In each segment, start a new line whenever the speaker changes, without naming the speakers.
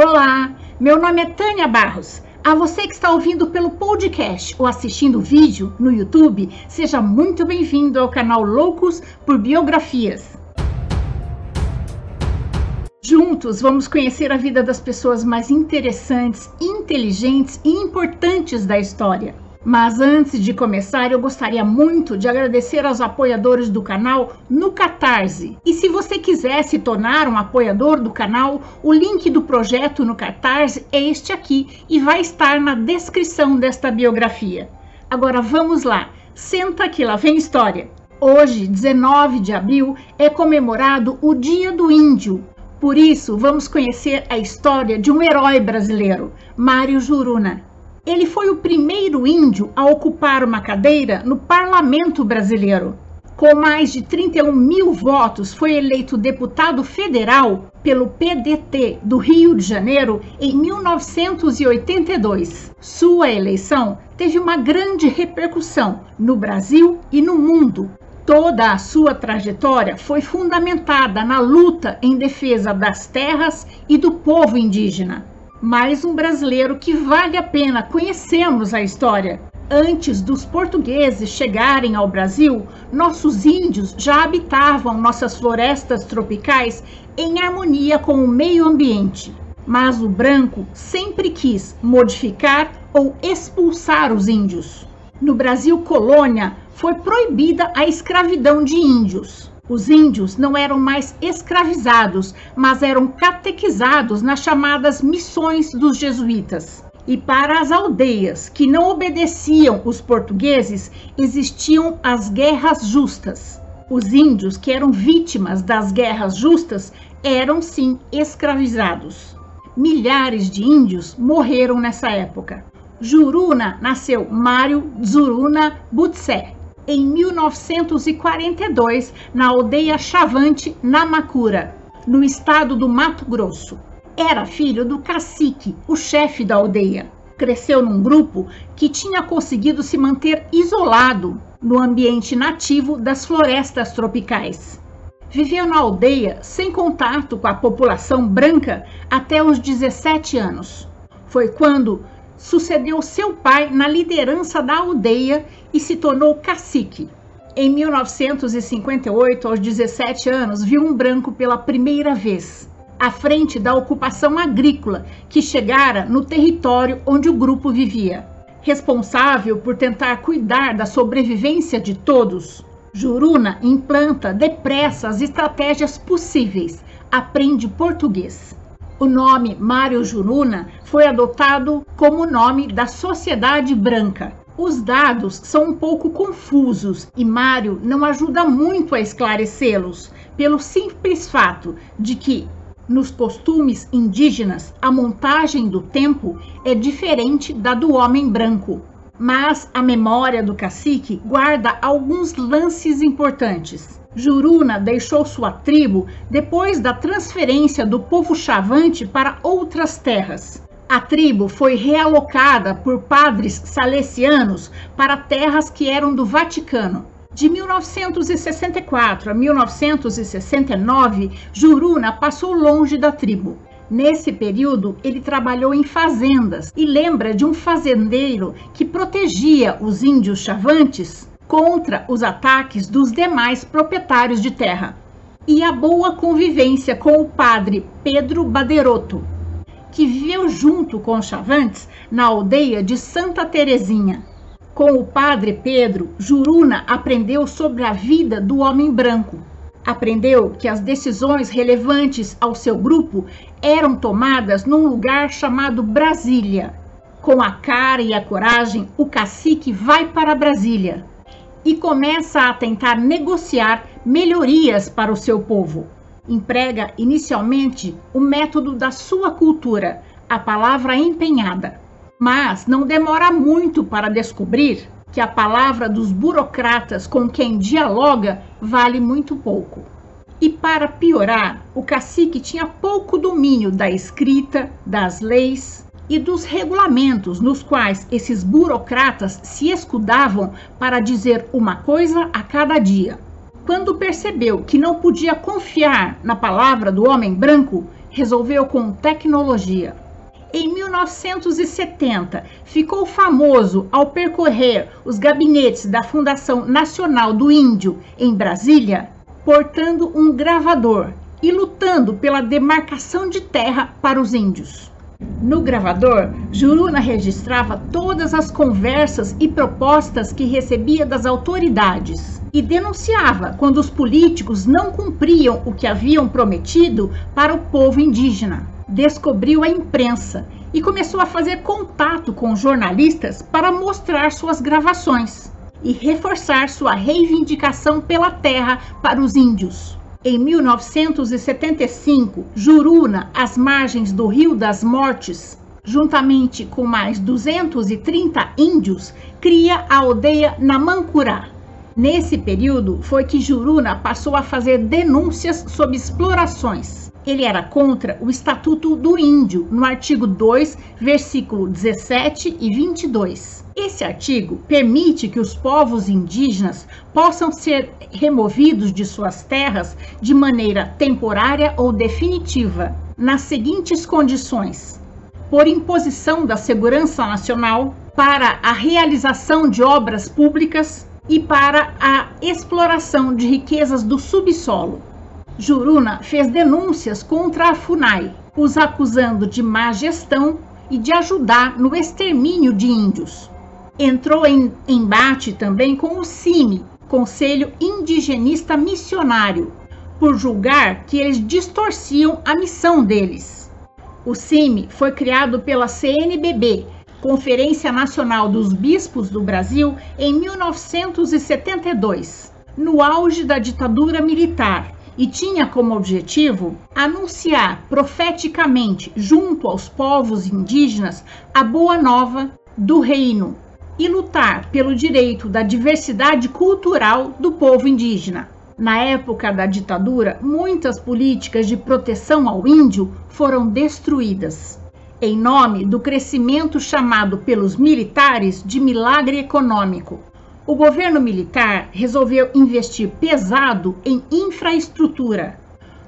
Olá, meu nome é Tânia Barros. A você que está ouvindo pelo podcast ou assistindo o vídeo no YouTube, seja muito bem-vindo ao canal Loucos por Biografias. Juntos vamos conhecer a vida das pessoas mais interessantes, inteligentes e importantes da história. Mas antes de começar, eu gostaria muito de agradecer aos apoiadores do canal no Catarse. E se você quiser se tornar um apoiador do canal, o link do projeto no Catarse é este aqui e vai estar na descrição desta biografia. Agora vamos lá, senta que lá vem história. Hoje, 19 de abril, é comemorado o Dia do Índio. Por isso, vamos conhecer a história de um herói brasileiro, Mário Juruna. Ele foi o primeiro índio a ocupar uma cadeira no parlamento brasileiro. Com mais de 31 mil votos, foi eleito deputado federal pelo PDT do Rio de Janeiro em 1982. Sua eleição teve uma grande repercussão no Brasil e no mundo. Toda a sua trajetória foi fundamentada na luta em defesa das terras e do povo indígena mais um brasileiro que vale a pena conhecermos a história. Antes dos portugueses chegarem ao Brasil, nossos índios já habitavam nossas florestas tropicais em harmonia com o meio ambiente. Mas o branco sempre quis modificar ou expulsar os índios. No Brasil colônia, foi proibida a escravidão de índios. Os índios não eram mais escravizados, mas eram catequizados nas chamadas missões dos jesuítas. E para as aldeias que não obedeciam os portugueses, existiam as guerras justas. Os índios que eram vítimas das guerras justas eram sim escravizados. Milhares de índios morreram nessa época. Juruna nasceu Mário Zuruna Butsé, em 1942 na aldeia Chavante, Namacura, no estado do Mato Grosso. Era filho do cacique, o chefe da aldeia. Cresceu num grupo que tinha conseguido se manter isolado no ambiente nativo das florestas tropicais. Viveu na aldeia sem contato com a população branca até os 17 anos. Foi quando sucedeu seu pai na liderança da aldeia e se tornou cacique. Em 1958, aos 17 anos, viu um branco pela primeira vez, à frente da ocupação agrícola que chegara no território onde o grupo vivia. Responsável por tentar cuidar da sobrevivência de todos, Juruna implanta depressa as estratégias possíveis, aprende português. O nome Mário Juruna foi adotado como nome da sociedade branca. Os dados são um pouco confusos e Mário não ajuda muito a esclarecê-los, pelo simples fato de que, nos costumes indígenas, a montagem do tempo é diferente da do homem branco. Mas a memória do cacique guarda alguns lances importantes. Juruna deixou sua tribo depois da transferência do povo chavante para outras terras. A tribo foi realocada por padres salesianos para terras que eram do Vaticano. De 1964 a 1969, Juruna passou longe da tribo. Nesse período, ele trabalhou em fazendas e lembra de um fazendeiro que protegia os índios chavantes contra os ataques dos demais proprietários de terra, e a boa convivência com o padre Pedro Baderoto, que viveu junto com Chavantes na aldeia de Santa Terezinha. Com o padre Pedro, Juruna aprendeu sobre a vida do homem branco. Aprendeu que as decisões relevantes ao seu grupo eram tomadas num lugar chamado Brasília. Com a cara e a coragem, o cacique vai para Brasília e começa a tentar negociar melhorias para o seu povo. Emprega inicialmente o método da sua cultura, a palavra empenhada, mas não demora muito para descobrir que a palavra dos burocratas com quem dialoga vale muito pouco. E para piorar, o cacique tinha pouco domínio da escrita, das leis, e dos regulamentos nos quais esses burocratas se escudavam para dizer uma coisa a cada dia. Quando percebeu que não podia confiar na palavra do homem branco, resolveu com tecnologia. Em 1970, ficou famoso ao percorrer os gabinetes da Fundação Nacional do Índio em Brasília, portando um gravador e lutando pela demarcação de terra para os índios. No gravador, Juruna registrava todas as conversas e propostas que recebia das autoridades e denunciava quando os políticos não cumpriam o que haviam prometido para o povo indígena descobriu a imprensa e começou a fazer contato com jornalistas para mostrar suas gravações e reforçar sua reivindicação pela terra para os índios. Em 1975, Juruna, às margens do Rio das Mortes, juntamente com mais 230 índios, cria a aldeia Namancurá. Nesse período foi que Juruna passou a fazer denúncias sobre explorações ele era contra o Estatuto do Índio, no artigo 2, versículo 17 e 22. Esse artigo permite que os povos indígenas possam ser removidos de suas terras de maneira temporária ou definitiva, nas seguintes condições: por imposição da segurança nacional, para a realização de obras públicas e para a exploração de riquezas do subsolo. Juruna fez denúncias contra a FUNAI, os acusando de má gestão e de ajudar no extermínio de índios. Entrou em embate também com o CIMI, Conselho Indigenista Missionário, por julgar que eles distorciam a missão deles. O CIMI foi criado pela CNBB, Conferência Nacional dos Bispos do Brasil, em 1972, no auge da ditadura militar e tinha como objetivo anunciar profeticamente junto aos povos indígenas a boa nova do reino e lutar pelo direito da diversidade cultural do povo indígena. Na época da ditadura, muitas políticas de proteção ao índio foram destruídas, em nome do crescimento chamado pelos militares de milagre econômico, o governo militar resolveu investir pesado em infraestrutura.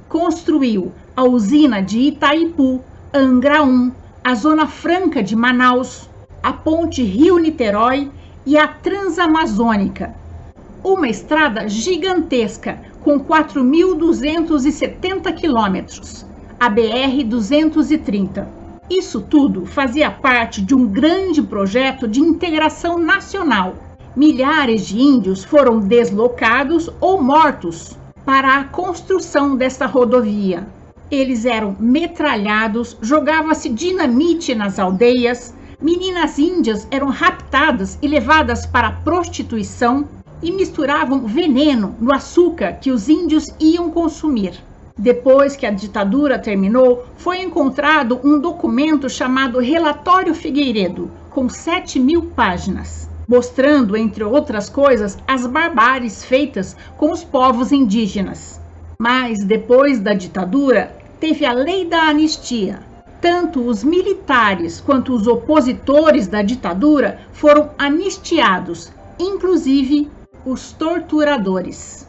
Construiu a usina de Itaipu, Angra 1, a Zona Franca de Manaus, a ponte Rio-Niterói e a Transamazônica. Uma estrada gigantesca com 4.270 quilômetros, a BR-230. Isso tudo fazia parte de um grande projeto de integração nacional milhares de índios foram deslocados ou mortos para a construção desta rodovia. Eles eram metralhados, jogava-se dinamite nas aldeias, meninas índias eram raptadas e levadas para a prostituição e misturavam veneno no açúcar que os índios iam consumir. Depois que a ditadura terminou, foi encontrado um documento chamado Relatório Figueiredo, com 7 mil páginas mostrando, entre outras coisas, as barbáries feitas com os povos indígenas. Mas depois da ditadura, teve a lei da anistia. Tanto os militares quanto os opositores da ditadura foram anistiados, inclusive os torturadores.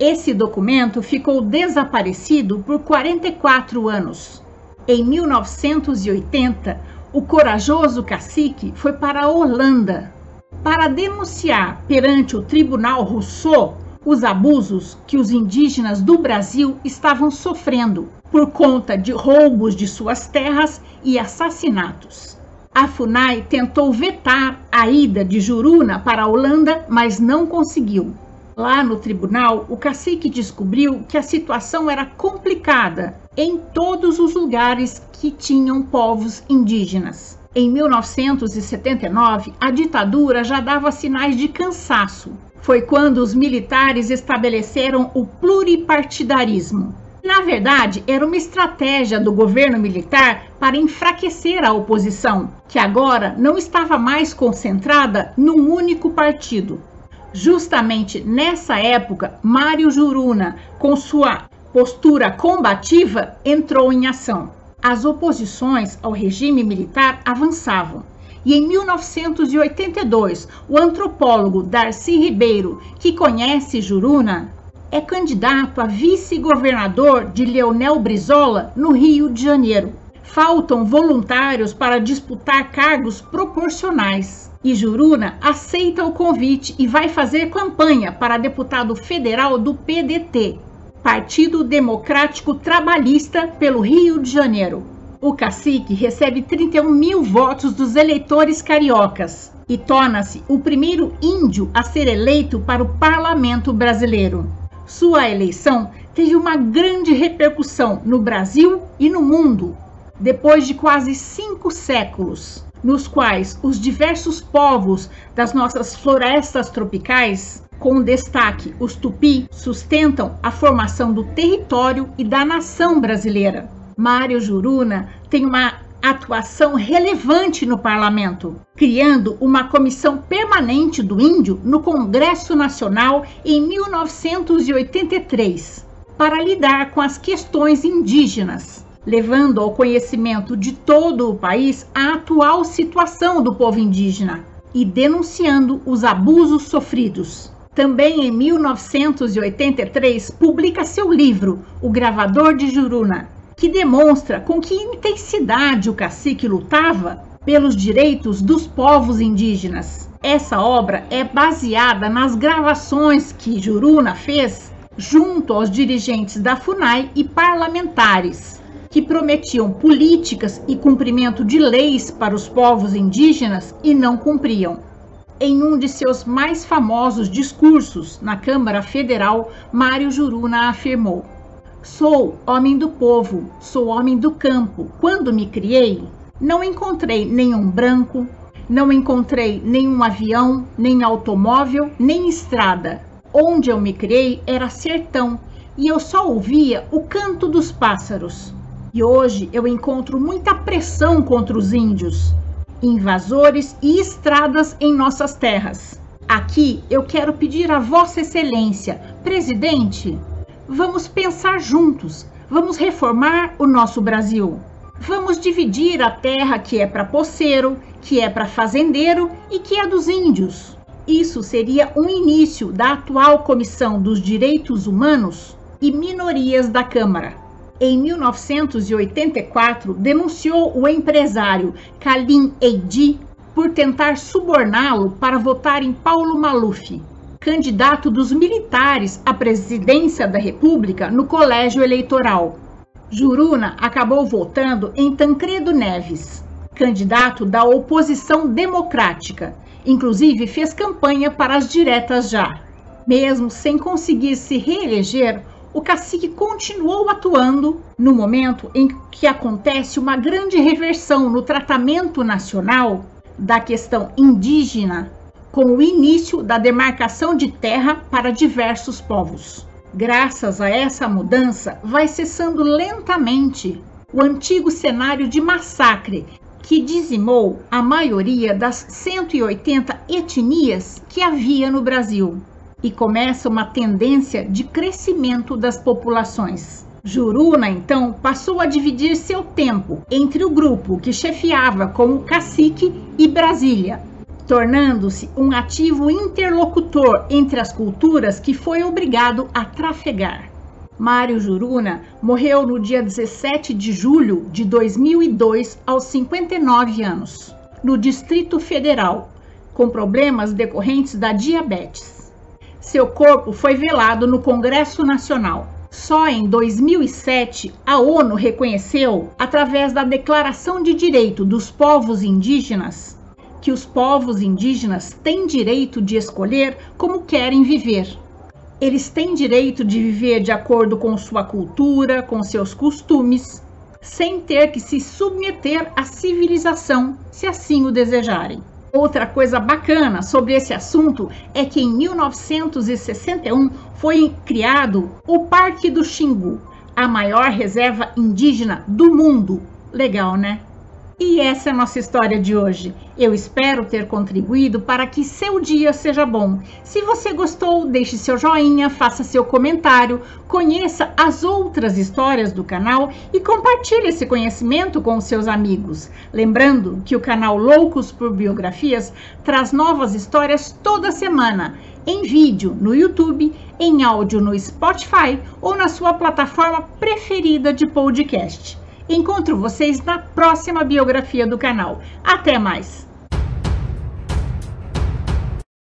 Esse documento ficou desaparecido por 44 anos. Em 1980, o corajoso cacique foi para a Holanda para denunciar perante o Tribunal Rousseau os abusos que os indígenas do Brasil estavam sofrendo por conta de roubos de suas terras e assassinatos. A FUNAI tentou vetar a ida de Juruna para a Holanda, mas não conseguiu. Lá no tribunal, o cacique descobriu que a situação era complicada em todos os lugares que tinham povos indígenas. Em 1979, a ditadura já dava sinais de cansaço. Foi quando os militares estabeleceram o pluripartidarismo. Na verdade, era uma estratégia do governo militar para enfraquecer a oposição, que agora não estava mais concentrada num único partido. Justamente nessa época, Mário Juruna, com sua postura combativa, entrou em ação as oposições ao regime militar avançavam. E em 1982, o antropólogo Darcy Ribeiro, que conhece Juruna, é candidato a vice-governador de Leonel Brizola no Rio de Janeiro. Faltam voluntários para disputar cargos proporcionais. E Juruna aceita o convite e vai fazer campanha para deputado federal do PDT, Partido Democrático Trabalhista, pelo Rio de Janeiro. O cacique recebe 31 mil votos dos eleitores cariocas e torna-se o primeiro índio a ser eleito para o parlamento brasileiro. Sua eleição teve uma grande repercussão no Brasil e no mundo, depois de quase cinco séculos nos quais os diversos povos das nossas florestas tropicais, com destaque os tupi, sustentam a formação do território e da nação brasileira. Mário Juruna tem uma atuação relevante no parlamento, criando uma comissão permanente do índio no Congresso Nacional em 1983, para lidar com as questões indígenas levando ao conhecimento de todo o país a atual situação do povo indígena e denunciando os abusos sofridos. Também em 1983 publica seu livro, O Gravador de Juruna, que demonstra com que intensidade o cacique lutava pelos direitos dos povos indígenas. Essa obra é baseada nas gravações que Juruna fez junto aos dirigentes da FUNAI e parlamentares que prometiam políticas e cumprimento de leis para os povos indígenas e não cumpriam. Em um de seus mais famosos discursos na Câmara Federal, Mário Juruna afirmou: Sou homem do povo, sou homem do campo. Quando me criei, não encontrei nenhum branco, não encontrei nenhum avião, nem automóvel, nem estrada. Onde eu me criei era sertão e eu só ouvia o canto dos pássaros. E hoje eu encontro muita pressão contra os índios, invasores e estradas em nossas terras. Aqui eu quero pedir a Vossa Excelência, presidente, vamos pensar juntos, vamos reformar o nosso Brasil. Vamos dividir a terra que é para poceiro, que é para fazendeiro e que é dos índios. Isso seria um início da atual Comissão dos Direitos Humanos e Minorias da Câmara em 1984, denunciou o empresário Kalim Eidi por tentar suborná-lo para votar em Paulo Maluf, candidato dos militares à presidência da República no colégio eleitoral. Juruna acabou votando em Tancredo Neves, candidato da oposição democrática. Inclusive fez campanha para as diretas já. Mesmo sem conseguir se reeleger, o cacique continuou atuando no momento em que acontece uma grande reversão no tratamento nacional da questão indígena, com o início da demarcação de terra para diversos povos. Graças a essa mudança, vai cessando lentamente o antigo cenário de massacre que dizimou a maioria das 180 etnias que havia no Brasil e começa uma tendência de crescimento das populações. Juruna, então, passou a dividir seu tempo entre o grupo que chefiava como cacique e Brasília, tornando-se um ativo interlocutor entre as culturas que foi obrigado a trafegar. Mário Juruna morreu no dia 17 de julho de 2002, aos 59 anos, no Distrito Federal, com problemas decorrentes da diabetes. Seu corpo foi velado no Congresso Nacional. Só em 2007 a ONU reconheceu, através da Declaração de Direito dos Povos Indígenas, que os povos indígenas têm direito de escolher como querem viver. Eles têm direito de viver de acordo com sua cultura, com seus costumes, sem ter que se submeter à civilização, se assim o desejarem. Outra coisa bacana sobre esse assunto é que em 1961 foi criado o Parque do Xingu, a maior reserva indígena do mundo. Legal, né? E essa é a nossa história de hoje. Eu espero ter contribuído para que seu dia seja bom. Se você gostou, deixe seu joinha, faça seu comentário, conheça as outras histórias do canal e compartilhe esse conhecimento com seus amigos. Lembrando que o canal Loucos por Biografias traz novas histórias toda semana em vídeo no YouTube, em áudio no Spotify ou na sua plataforma preferida de podcast. Encontro vocês na próxima biografia do canal. Até mais!